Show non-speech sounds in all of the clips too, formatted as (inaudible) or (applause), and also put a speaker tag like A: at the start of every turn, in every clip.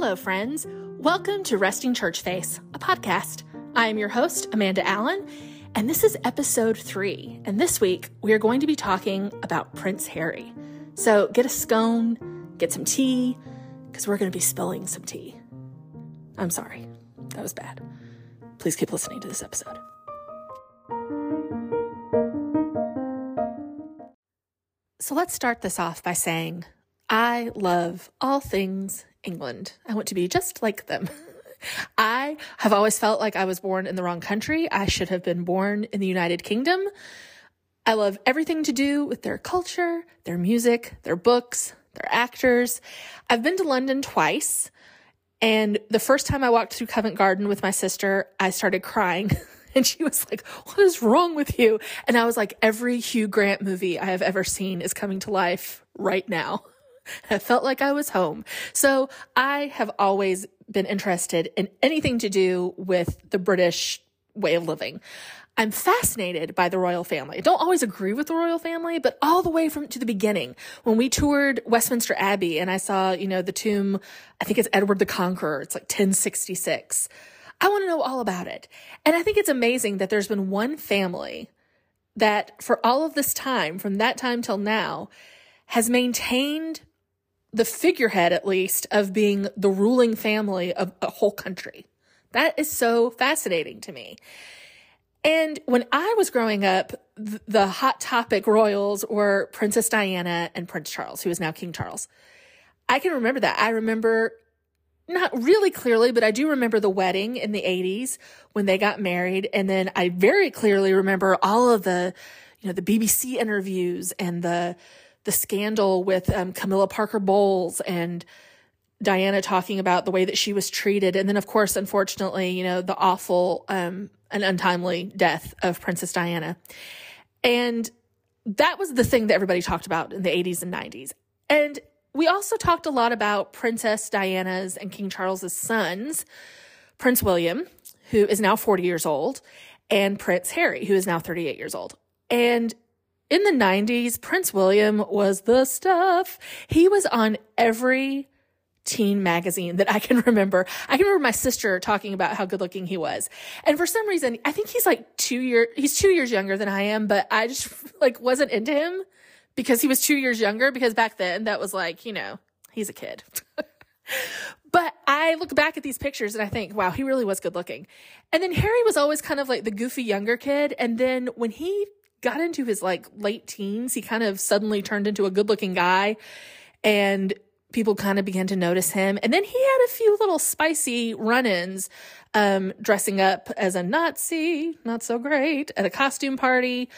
A: Hello, friends. Welcome to Resting Church Face, a podcast. I am your host, Amanda Allen, and this is episode three. And this week, we are going to be talking about Prince Harry. So get a scone, get some tea, because we're going to be spilling some tea. I'm sorry, that was bad. Please keep listening to this episode. So let's start this off by saying I love all things England. I want to be just like them. (laughs) I have always felt like I was born in the wrong country. I should have been born in the United Kingdom. I love everything to do with their culture, their music, their books, their actors. I've been to London twice. And the first time I walked through Covent Garden with my sister, I started crying. (laughs) And she was like, What is wrong with you? And I was like, Every Hugh Grant movie I have ever seen is coming to life right now. (laughs) (laughs) I felt like I was home. So I have always been interested in anything to do with the British way of living. I'm fascinated by the royal family. I don't always agree with the royal family, but all the way from to the beginning, when we toured Westminster Abbey and I saw, you know, the tomb, I think it's Edward the Conqueror. It's like 1066. I want to know all about it. And I think it's amazing that there's been one family that for all of this time, from that time till now, has maintained the figurehead, at least, of being the ruling family of a whole country. That is so fascinating to me. And when I was growing up, the hot topic royals were Princess Diana and Prince Charles, who is now King Charles. I can remember that. I remember not really clearly, but I do remember the wedding in the 80s when they got married. And then I very clearly remember all of the, you know, the BBC interviews and the, the scandal with um, Camilla Parker Bowles and Diana talking about the way that she was treated. And then, of course, unfortunately, you know, the awful um, and untimely death of Princess Diana. And that was the thing that everybody talked about in the 80s and 90s. And we also talked a lot about Princess Diana's and King Charles's sons, Prince William, who is now 40 years old, and Prince Harry, who is now 38 years old. And in the 90s, Prince William was the stuff. He was on every teen magazine that I can (laughs) remember. I can remember my sister talking about how good looking he was. And for some reason, I think he's like two years, he's two years younger than I am, but I just (laughs) like wasn't into him because he was two years younger because back then that was like, you know, he's a kid. (laughs) but I look back at these pictures and I think, wow, he really was good looking. And then Harry was always kind of like the goofy younger kid. And then when he got into his like late teens, he kind of suddenly turned into a good looking guy and people kind of began to notice him. And then he had a few little spicy run ins, um, dressing up as a Nazi, not so great, at a costume party,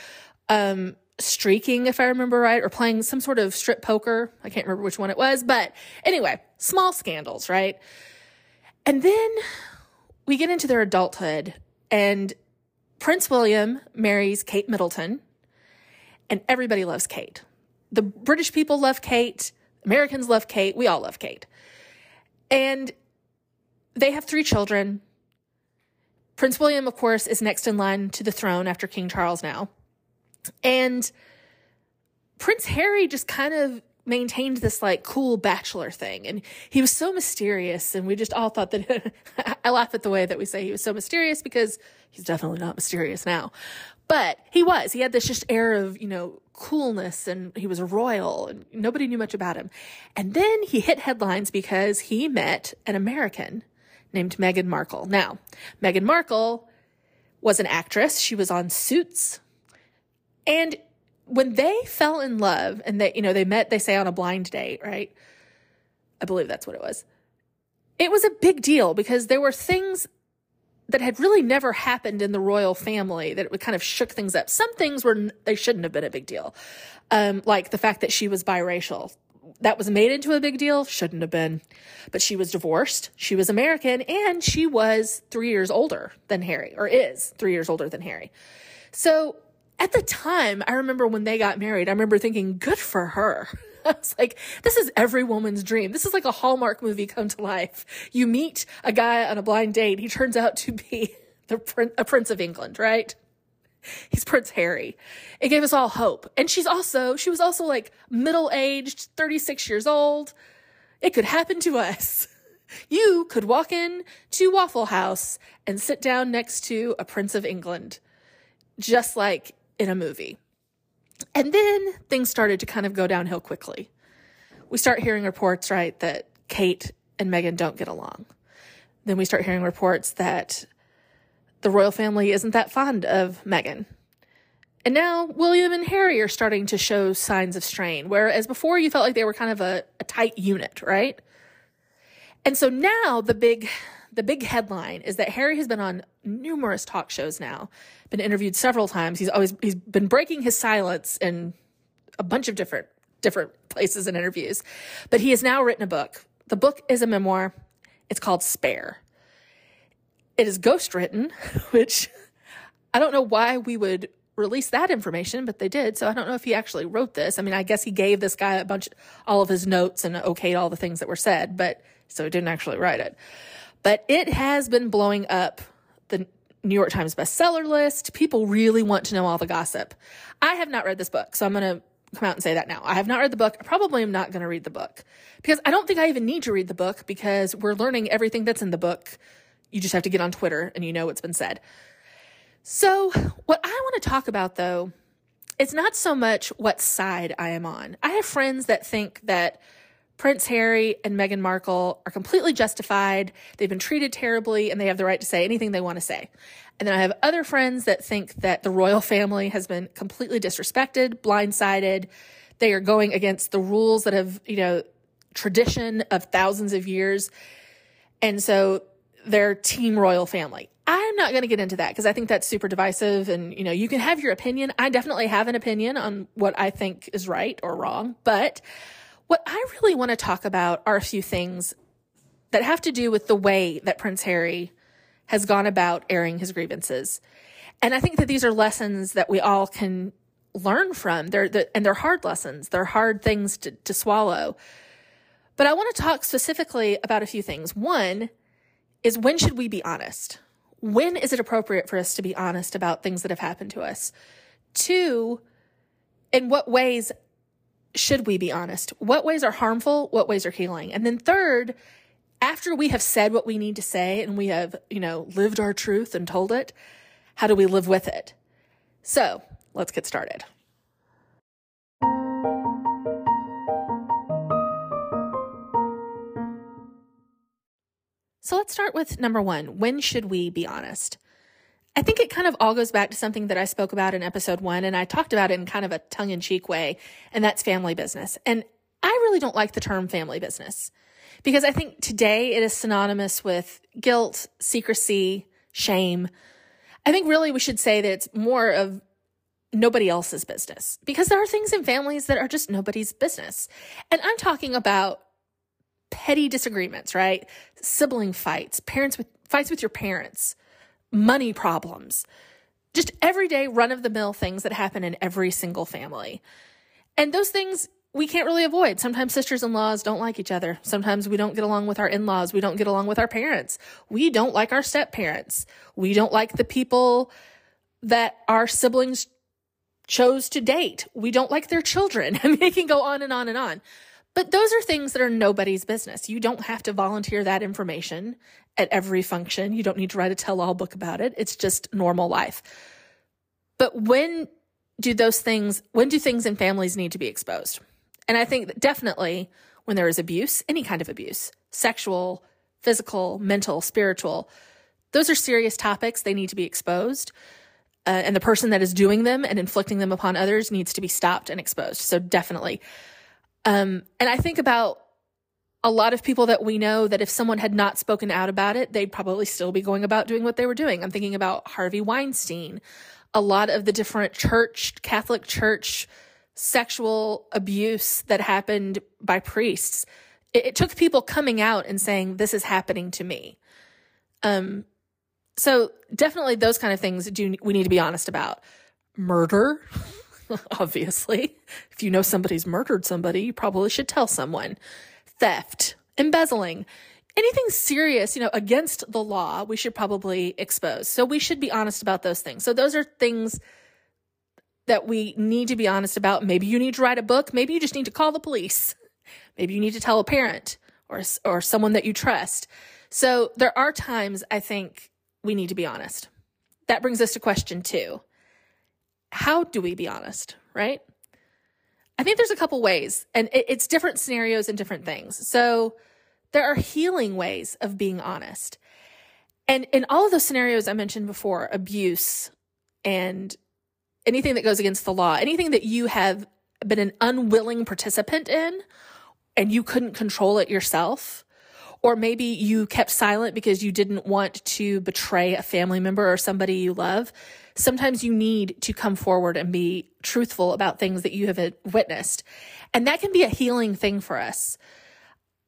A: um, streaking, if I remember right, or playing some sort of strip poker. I can't remember which one it was, but anyway, small scandals, right? And then we get into their adulthood and Prince William marries Kate Middleton, and everybody loves Kate. The British people love Kate, Americans love Kate, we all love Kate. And they have three children. Prince William, of course, is next in line to the throne after King Charles now. And Prince Harry just kind of maintained this like cool bachelor thing. And he was so mysterious. And we just all thought that (laughs) I laugh at the way that we say he was so mysterious because he's definitely not mysterious now. But he was. He had this just air of, you know, coolness and he was royal and nobody knew much about him. And then he hit headlines because he met an American named Meghan Markle. Now, Meghan Markle was an actress. She was on Suits. And when they fell in love and they, you know, they met, they say on a blind date, right? I believe that's what it was. It was a big deal because there were things that had really never happened in the royal family that it kind of shook things up. Some things were, they shouldn't have been a big deal. Um, like the fact that she was biracial. That was made into a big deal, shouldn't have been. But she was divorced, she was American, and she was three years older than Harry, or is three years older than Harry. So at the time, I remember when they got married, I remember thinking, good for her. (laughs) I was like, this is every woman's dream. This is like a Hallmark movie come to life. You meet a guy on a blind date. He turns out to be (laughs) the prin- a prince of England, right? He's Prince Harry. It gave us all hope. And she's also, she was also like middle aged, 36 years old. It could happen to us. (laughs) You could walk in to Waffle House and sit down next to a Prince of England, just like in a movie. And then things started to kind of go downhill quickly. We start hearing reports, right, that Kate and Meghan don't get along. Then we start hearing reports that the royal family isn't that fond of Meghan. And now William and Harry are starting to show signs of strain, whereas before you felt like they were kind of a, a tight unit, right? And so now the big the big headline is that Harry has been on numerous talk shows now, been interviewed several times. He's always he's been breaking his silence in a bunch of different different places and interviews. But he has now written a book. The book is a memoir. It's called Spare. It is ghostwritten, (laughs) which I don't know why we would release that information, but they did. So I don't know if he actually wrote this. I mean, I guess he gave this guy a bunch, all of his notes and okayed all the things that were said, but so he didn't actually write it. But it has been blowing up the New York Times bestseller list. People really want to know all the gossip. I have not read this book, so I'm going to come out and say that now. I have not read the book. I probably am not going to read the book because I don't think I even need to read the book because we're learning everything that's in the book. You just have to get on Twitter and you know what's been said. So, what I want to talk about though, it's not so much what side I am on. I have friends that think that Prince Harry and Meghan Markle are completely justified. They've been treated terribly and they have the right to say anything they want to say. And then I have other friends that think that the royal family has been completely disrespected, blindsided. They are going against the rules that have, you know, tradition of thousands of years. And so they're team royal family. I'm not going to get into that because I think that's super divisive and you know, you can have your opinion. I definitely have an opinion on what I think is right or wrong, but what I really want to talk about are a few things that have to do with the way that Prince Harry has gone about airing his grievances. And I think that these are lessons that we all can learn from. They're, the, and they're hard lessons. They're hard things to, to swallow. But I want to talk specifically about a few things. One is when should we be honest? when is it appropriate for us to be honest about things that have happened to us? Two, in what ways should we be honest? What ways are harmful? What ways are healing? And then third, after we have said what we need to say and we have, you know, lived our truth and told it, how do we live with it? So let's get started. So let's start with number one. When should we be honest? I think it kind of all goes back to something that I spoke about in episode one, and I talked about it in kind of a tongue in cheek way, and that's family business. And I really don't like the term family business because I think today it is synonymous with guilt, secrecy, shame. I think really we should say that it's more of nobody else's business because there are things in families that are just nobody's business. And I'm talking about petty disagreements, right? Sibling fights, parents with fights with your parents, money problems, just everyday run of the mill things that happen in every single family. And those things we can't really avoid. Sometimes sisters in laws don't like each other. Sometimes we don't get along with our in laws. We don't get along with our parents. We don't like our step parents. We don't like the people that our siblings chose to date. We don't like their children. (laughs) I mean, it can go on and on and on. But those are things that are nobody's business. You don't have to volunteer that information at every function. You don't need to write a tell all book about it. It's just normal life. But when do those things, when do things in families need to be exposed? And I think that definitely when there is abuse, any kind of abuse, sexual, physical, mental, spiritual, those are serious topics. They need to be exposed. Uh, and the person that is doing them and inflicting them upon others needs to be stopped and exposed. So definitely. Um, and I think about a lot of people that we know that if someone had not spoken out about it, they'd probably still be going about doing what they were doing. I'm thinking about Harvey Weinstein, a lot of the different church, Catholic church sexual abuse that happened by priests. It, it took people coming out and saying, this is happening to me. Um, so definitely those kind of things do we need to be honest about. Murder. (laughs) (laughs) obviously. If you know somebody's murdered somebody, you probably should tell someone. Theft, embezzling, anything serious, you know, against the law, we should probably expose. So we should be honest about those things. So those are things that we need to be honest about. Maybe you need to write a book. Maybe you just need to call the police. (laughs) Maybe you need to tell a parent or or someone that you trust. So there are times I think we need to be honest. That brings us to question 2. How do we be honest, right? I think there's a couple ways and it's different scenarios and different things. So there are healing ways of being honest. And in all of those scenarios I mentioned before, abuse and anything that goes against the law, anything that you have been an unwilling participant in and you couldn't control it yourself, or maybe you kept silent because you didn't want to betray a family member or somebody you love. Sometimes you need to come forward and be truthful about things that you have witnessed. And that can be a healing thing for us.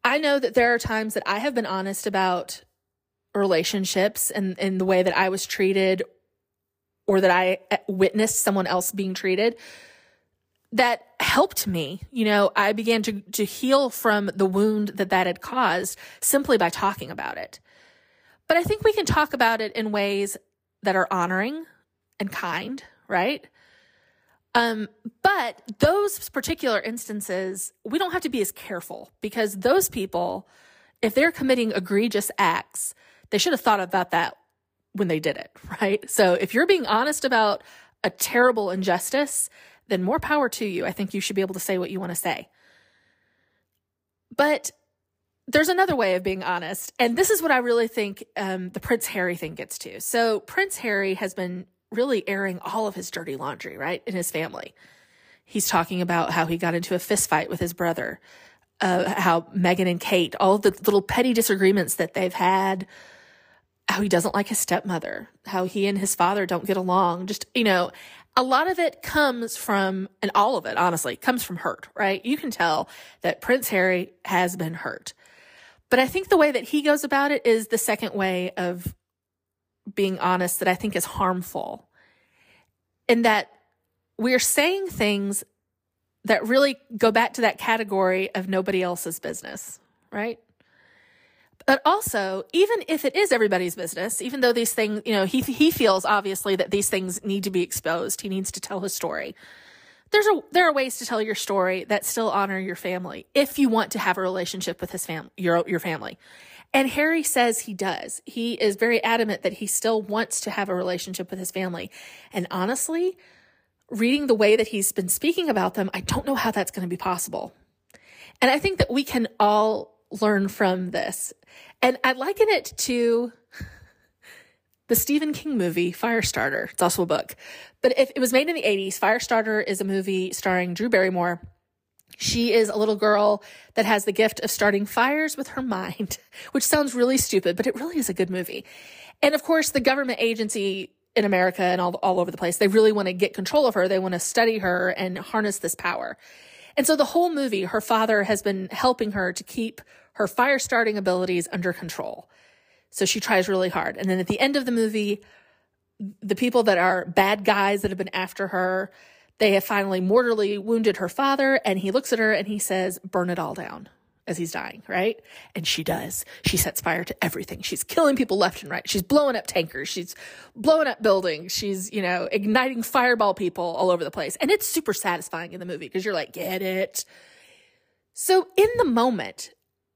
A: I know that there are times that I have been honest about relationships and, and the way that I was treated or that I witnessed someone else being treated that helped me. You know, I began to, to heal from the wound that that had caused simply by talking about it. But I think we can talk about it in ways that are honoring and kind, right? Um, but those particular instances, we don't have to be as careful because those people, if they're committing egregious acts, they should have thought about that when they did it, (laughs) right? So if you're being honest about a terrible injustice, then more power to you. I think you should be able to say what you want to say. But there's another way of being honest. And this is what I really think um, the Prince Harry thing gets to. So Prince Harry has been really airing all of his dirty laundry, right, in his family. He's talking about how he got into a fist fight with his brother, uh, how Meghan and Kate, all the little petty disagreements that they've had, how he doesn't like his stepmother, how he and his father don't get along. Just, you know, a lot of it comes from, and all of it, honestly, comes from hurt, right? You can tell that Prince Harry has been hurt. But I think the way that he goes about it is the second way of being honest that I think is harmful. In that we're saying things that really go back to that category of nobody else's business, right? But also, even if it is everybody's business, even though these things, you know, he, he feels obviously that these things need to be exposed. He needs to tell his story. There's a, there are ways to tell your story that still honor your family if you want to have a relationship with his family, your, your family. And Harry says he does. He is very adamant that he still wants to have a relationship with his family. And honestly, reading the way that he's been speaking about them, I don't know how that's going to be possible. And I think that we can all learn from this. And I liken it to the Stephen King movie Firestarter. It's also a book. But if it was made in the 80s, Firestarter is a movie starring Drew Barrymore. She is a little girl that has the gift of starting fires with her mind, (laughs) which sounds really stupid, but it really is a good movie. And of course, the government agency in America and all, all over the place, they really want to get control of her. They want to study her and harness this power. And so the whole movie, her father has been helping her to keep her fire starting abilities under control. So she tries really hard. And then at the end of the movie, the people that are bad guys that have been after her, they have finally mortally wounded her father. And he looks at her and he says, burn it all down as he's dying, right? And she does. She sets fire to everything. She's killing people left and right. She's blowing up tankers. She's blowing up buildings. She's, you know, igniting fireball people all over the place. And it's super satisfying in the movie because you're like, get it. So in the moment,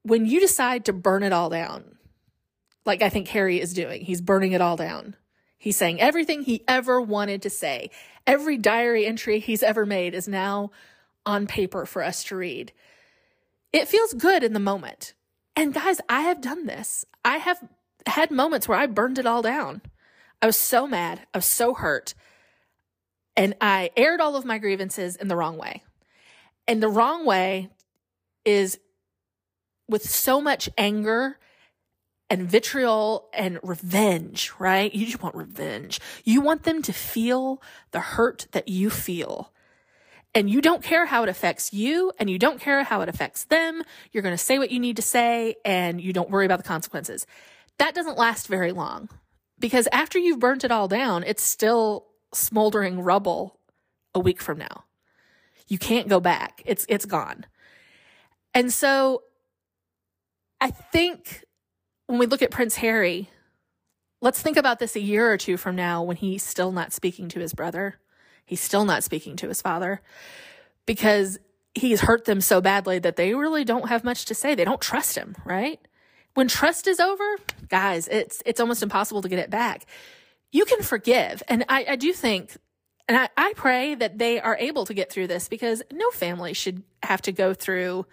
A: when you decide to burn it all down, like I think Harry is doing, he's burning it all down. He's saying everything he ever wanted to say. Every diary entry he's ever made is now on paper for us to read. It feels good in the moment. And guys, I have done this. I have had moments where I burned it all down. I was so mad. I was so hurt. And I aired all of my grievances in the wrong way. And the wrong way is with so much anger and vitriol and revenge, right? You just want revenge. You want them to feel the hurt that you feel and you don't care how it affects you and you don't care how it affects them. You're going to say what you need to say and you don't worry about the consequences. That doesn't last very long because after you've burnt it all down, it's still smoldering rubble a week from now. You can't go back. It's it's gone. And so I think when we look at Prince Harry, let's think about this a year or two from now when he's still not speaking to his brother He's still not speaking to his father because he's hurt them so badly that they really don't have much to say. They don't trust him, right? When trust is over, guys, it's it's almost impossible to get it back. You can forgive. And I, I do think and I, I pray that they are able to get through this because no family should have to go through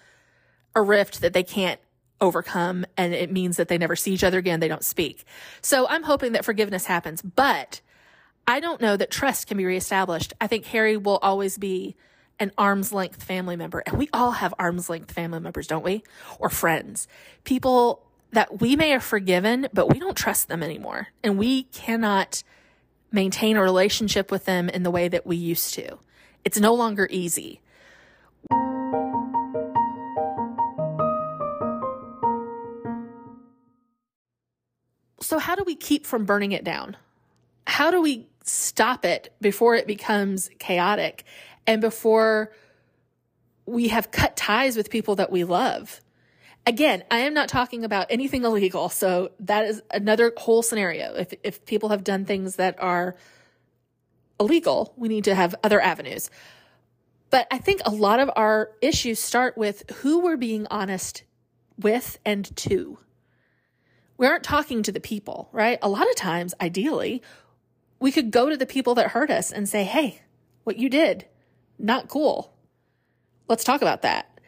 A: a rift that they can't overcome and it means that they never see each other again, they don't speak. So I'm hoping that forgiveness happens, but I don't know that trust can be reestablished. I think Harry will always be an arm's length family member. And we all have arm's length family members, don't we? Or friends. People that we may have forgiven, but we don't trust them anymore. And we cannot maintain a relationship with them in the way that we used to. It's no longer easy. So, how do we keep from burning it down? How do we stop it before it becomes chaotic and before we have cut ties with people that we love? Again, I am not talking about anything illegal. So that is another whole scenario. If, if people have done things that are illegal, we need to have other avenues. But I think a lot of our issues start with who we're being honest with and to. We aren't talking to the people, right? A lot of times, ideally, we could go to the people that hurt us and say, Hey, what you did, not cool. Let's talk about that.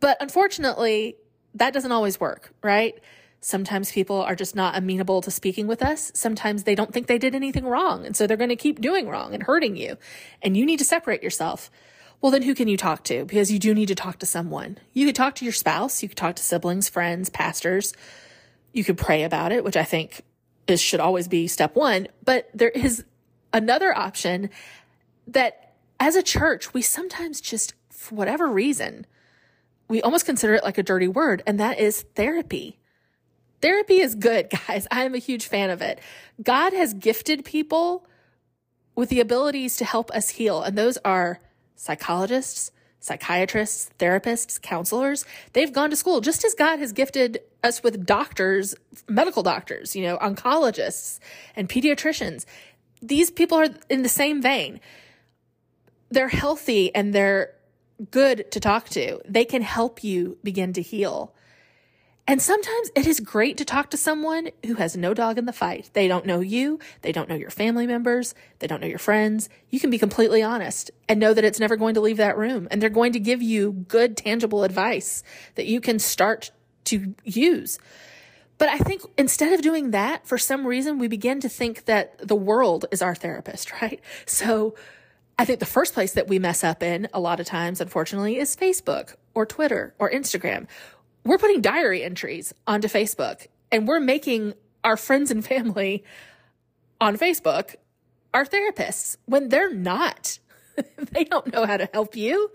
A: But unfortunately, that doesn't always work, right? Sometimes people are just not amenable to speaking with us. Sometimes they don't think they did anything wrong. And so they're going to keep doing wrong and hurting you. And you need to separate yourself. Well, then who can you talk to? Because you do need to talk to someone. You could talk to your spouse. You could talk to siblings, friends, pastors. You could pray about it, which I think is, should always be step one. But there is another option that as a church, we sometimes just, for whatever reason, we almost consider it like a dirty word, and that is therapy. Therapy is good, (laughs) guys. I am a huge fan of it. God has gifted people with the abilities to help us heal, and those are psychologists, psychiatrists, therapists, counselors. They've gone to school just as God has gifted us with doctors, medical doctors, you know, oncologists and pediatricians. These people are in the same vein. They're healthy and they're good to talk to. They can help you begin to heal. And sometimes it is great to talk to someone who has no dog in the fight. They don't know you. They don't know your family members. They don't know your friends. You can be completely honest and know that it's never going to leave that room. And they're going to give you good, tangible advice that you can start to use. But I think instead of doing that, for some reason, we begin to think that the world is our therapist, (laughs) right? So I think the first place that we mess up in a lot of times, unfortunately, is Facebook or Twitter or Instagram. We're putting diary entries onto Facebook and we're making our friends and family on Facebook our therapists when they're not. (laughs) they don't know how to help you.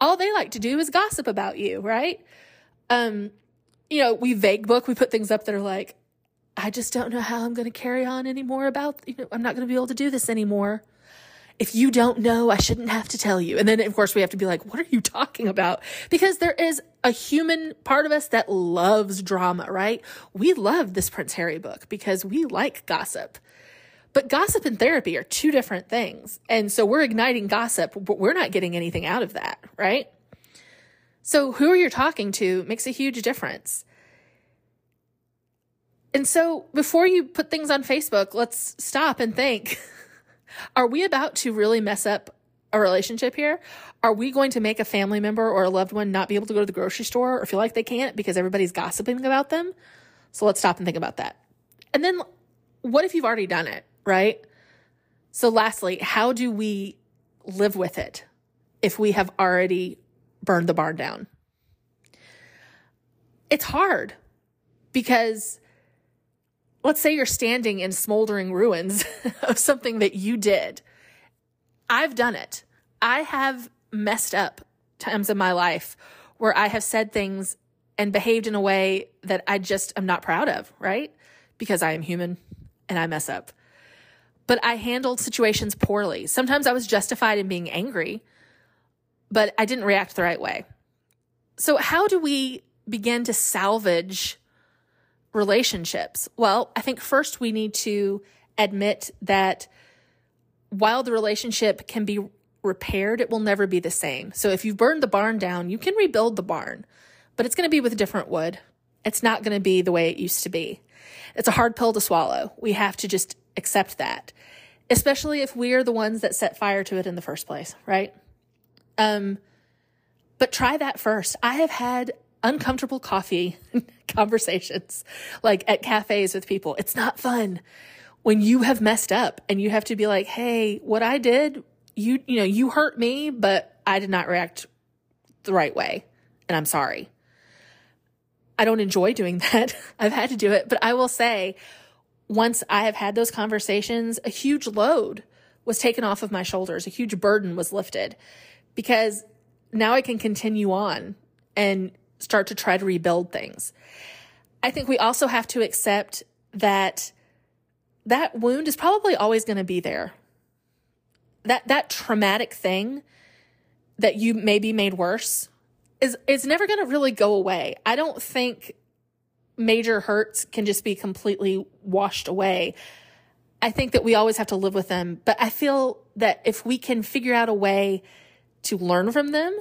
A: All they like to do is gossip about you, right? Um, you know, we vague book, we put things up that are like, I just don't know how I'm going to carry on anymore about, you know, I'm not going to be able to do this anymore if you don't know, I shouldn't have to tell you. And then, of course, we have to be like, what are you talking about? Because there is a human part of us that loves drama, right? We love this Prince Harry book because we like gossip. But gossip and therapy are two different things. And so we're igniting gossip, but we're not getting anything out of that, right? So who are you're talking to makes a huge difference. And so before you put things on Facebook, let's stop and think. (laughs) Are we about to really mess up a relationship here? Are we going to make a family member or a loved one not be able to go to the grocery store or feel like they can't because everybody's gossiping about them? So let's stop and think about that. And then what if you've already done it, right? So lastly, how do we live with it if we have already burned the barn down? It's hard because let's say you're standing in smoldering ruins (laughs) of something that you did. I've done it. I have messed up times in my life where I have said things and behaved in a way that I just am not proud of, right? Because I am human and I mess up. But I handled situations poorly. Sometimes I was justified in being angry, but I didn't react the right way. So, how do we begin to salvage relationships? Well, I think first we need to admit that while the relationship can be repaired, it will never be the same. So if you've burned the barn down, you can rebuild the barn, but it's going to be with different wood. It's not going to be the way it used to be. It's a hard pill to swallow. We have to just accept that, especially if we are the ones that set fire to it in the first place, right? Um, but try that first. I have had uncomfortable coffee (laughs) conversations like at cafes with people. It's not fun when you have messed up and you have to be like, Hey, what I did, you, you know, you hurt me, but I did not react the right way. And I'm sorry. I don't enjoy doing (laughs) that. I've had to do it, but I will say once I have had those conversations, a huge load was taken off of my shoulders. A huge burden was lifted because now I can continue on and start to try to rebuild things. I think we also have to accept that that wound is probably always going to be there. That that traumatic thing that you maybe made worse is is never going to really go away. I don't think major hurts can just be completely washed away. I think that we always have to live with them, but I feel that if we can figure out a way to learn from them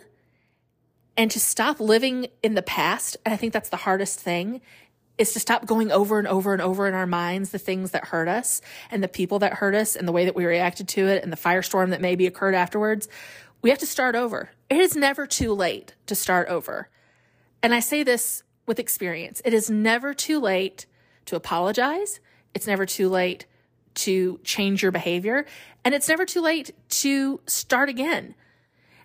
A: and to stop living in the past, and I think that's the hardest thing, is to stop going over and over and over in our minds the things that hurt us and the people that hurt us and the way that we reacted to it and the firestorm that maybe occurred afterwards. We have to start over. It is never too late to start over. And I say this with experience. It is never too late to apologize. It's never too late to change your behavior. And it's never too late to start again.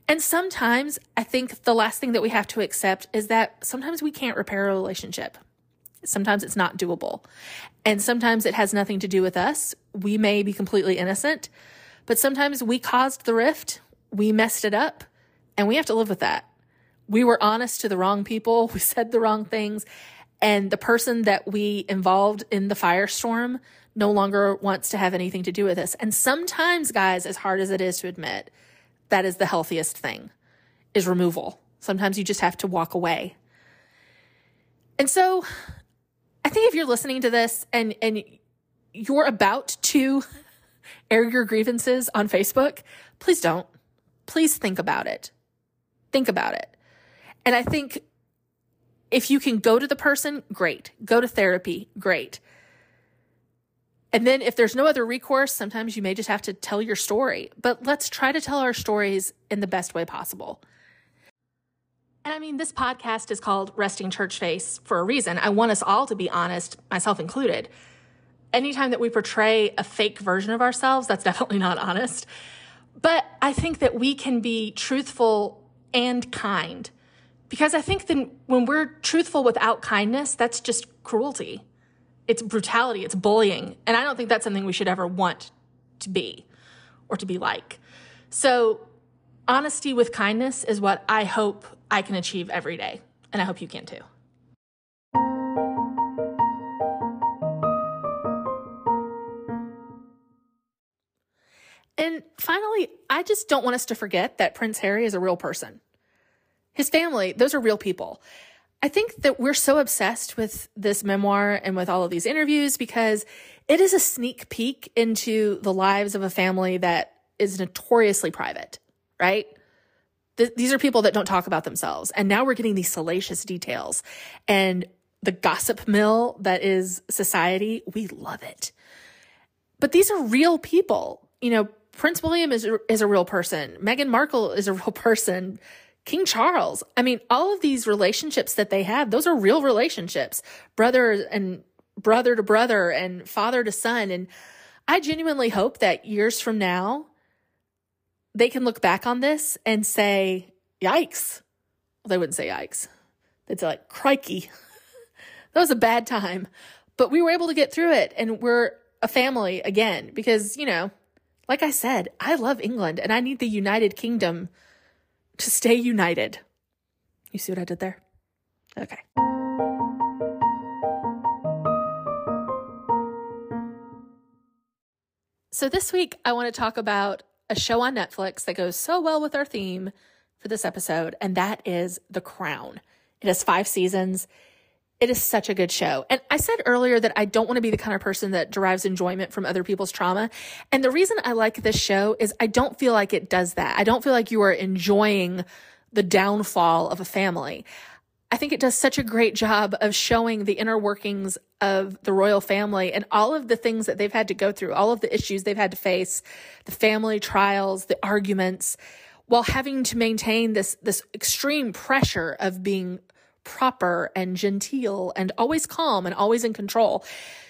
A: And sometimes I think the last thing that we have to accept is that sometimes we can't repair a relationship. Sometimes it's not doable. And sometimes it has nothing to do with us. We may be completely innocent, but sometimes we caused the rift, we messed it up, and we have to live with that. We were honest to the wrong people, (laughs) we said the wrong things, and the person that we involved in the firestorm no longer wants to have anything to do with us. And sometimes, guys, as hard as it is to admit, that is the healthiest thing is removal. Sometimes you just have to walk away. And so I think if you're listening to this and and you're about to (laughs) air your grievances on Facebook, please don't. Please think about it. Think about it. And I think if you can go to the person, great. Go to therapy, great. And then if there's no other recourse, sometimes you may just have to tell your story. But let's try to tell our stories in the best way possible. And I mean, this podcast is called Resting Church Face for a reason. I want us all to be honest, myself included. Anytime that we portray a fake version of ourselves, that's (laughs) definitely not honest. But I think that we can be truthful and kind. Because I think that when we're truthful without kindness, that's just cruelty. It's brutality, it's bullying. And I don't think that's something we should ever want to be or to be like. So, honesty with kindness is what I hope I can achieve every day. And I hope you can too. And finally, I just don't want us to forget that Prince Harry is a real person. His family, those are real people. I think that we're so obsessed with this memoir and with all of these interviews because it is a sneak peek into the lives of a family that is notoriously private, right? th- these are people that don't talk about themselves. And now we're getting these salacious details and the gossip mill that is society. We love it. But these are real people. You know, Prince William is, is a real person. Meghan Markle is a real (laughs) person. King Charles. I mean, all of these relationships that they have, those are real relationships. Brother and brother to brother and father to son. And I genuinely hope that years from now, they can look back on this and say, yikes. Well, they wouldn't say yikes. They'd say, like, crikey. (laughs) that was a bad time. But we were able to get through it and we're a family again because, you know, like I said, I love England and I need the United Kingdom to stay united. You see what I did there? Okay. So, this week I want to talk about a show on Netflix that goes so well with our theme for this episode, and that is The Crown. It has five seasons. It is such a good show. And I said earlier that I don't want to be the kind of person that derives enjoyment from other people's trauma. And the reason I like this show is I don't feel like it does that. I don't feel like you are enjoying the downfall of a family. I think it does such a great job of showing the inner workings of the royal family and all of the things that they've had to go through, all of the issues they've had to face, the family trials, the arguments, while having to maintain this, this extreme pressure of being proper and genteel and always calm and always in control.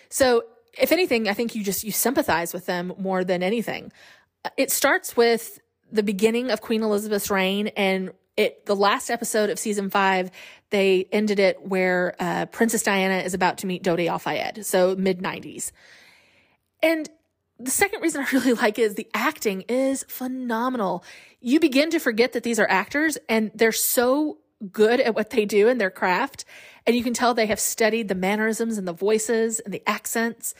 A: So if anything, I think you just, you sympathize with them more than anything. It starts with the beginning of Queen Elizabeth's reign and it, the last episode of season five, they ended it where uh, Princess Diana is about to meet Dodi Al Fayed, so mid 90s. And the second reason (laughs) I really like is the acting is phenomenal. You begin to forget that these are actors and they're so good at what they do in their craft. And you can tell they have studied the mannerisms and the voices and the accents.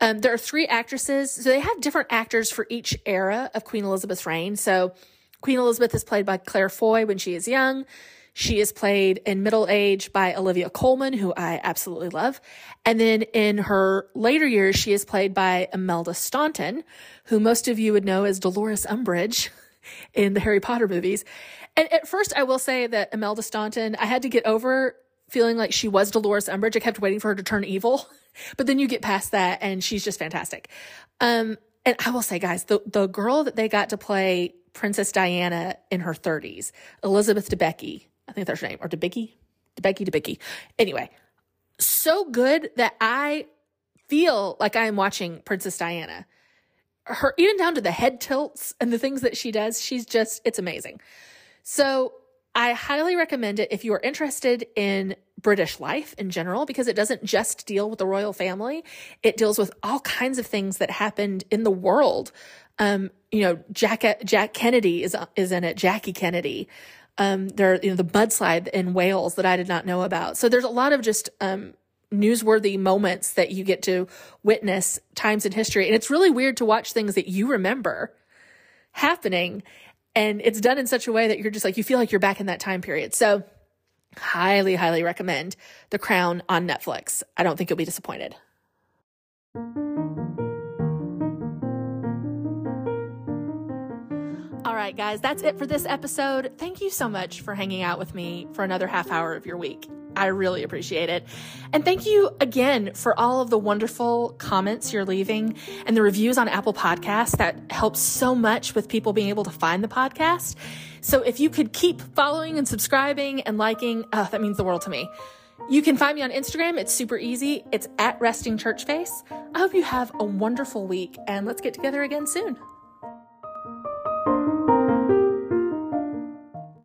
A: Um, there are three actresses, so they have different actors for each era of Queen Elizabeth's reign. So Queen Elizabeth is played by Claire Foy when she is young. She is played in middle age by Olivia Colman, who I absolutely love. And then in her later years, she is played by Imelda Staunton, who most of you would know as Dolores Umbridge (laughs) in the Harry Potter movies. And at first, I will say that Imelda Staunton, I had to get over feeling like she was Dolores Umbridge. I kept waiting for her to turn evil, (laughs) but then you get past that and she's just fantastic. Um, and I will say, guys, the, the girl that they got to play Princess Diana in her 30s, Elizabeth Debicki, I think that's her name, or Debicki, Debicki, Debicki. Anyway, so good that I feel like I am watching Princess Diana. Her, even down to the head tilts and the things that she does, she's just, it's amazing. So I highly recommend it if you are interested in British life in general, because it doesn't just deal with the royal family. It deals with all kinds of things that happened in the world. Um, you know, Jack, Jack Kennedy is, is in it, Jackie Kennedy. Um, there, you know, the mudslide in Wales that I did not know about. So there's a lot of just, um, newsworthy moments that you get to witness times in history. And it's really weird to watch things that you remember happening. And it's done in such a way that you're just like, you feel like you're back in that time period. So highly, highly recommend The Crown on Netflix. I don't think you'll be disappointed. All right, guys, that's it for this episode. Thank you so much for hanging out with me for another half hour of your week. I really appreciate it. And thank you again for all of the wonderful comments you're leaving and the reviews on Apple Podcasts. That helps so much with people being able to find the podcast. So if you could keep following and subscribing and liking, oh, that means the world to me. You can find me on Instagram. It's super easy. It's at Resting Church Face. I hope you have a wonderful week and let's get together again soon.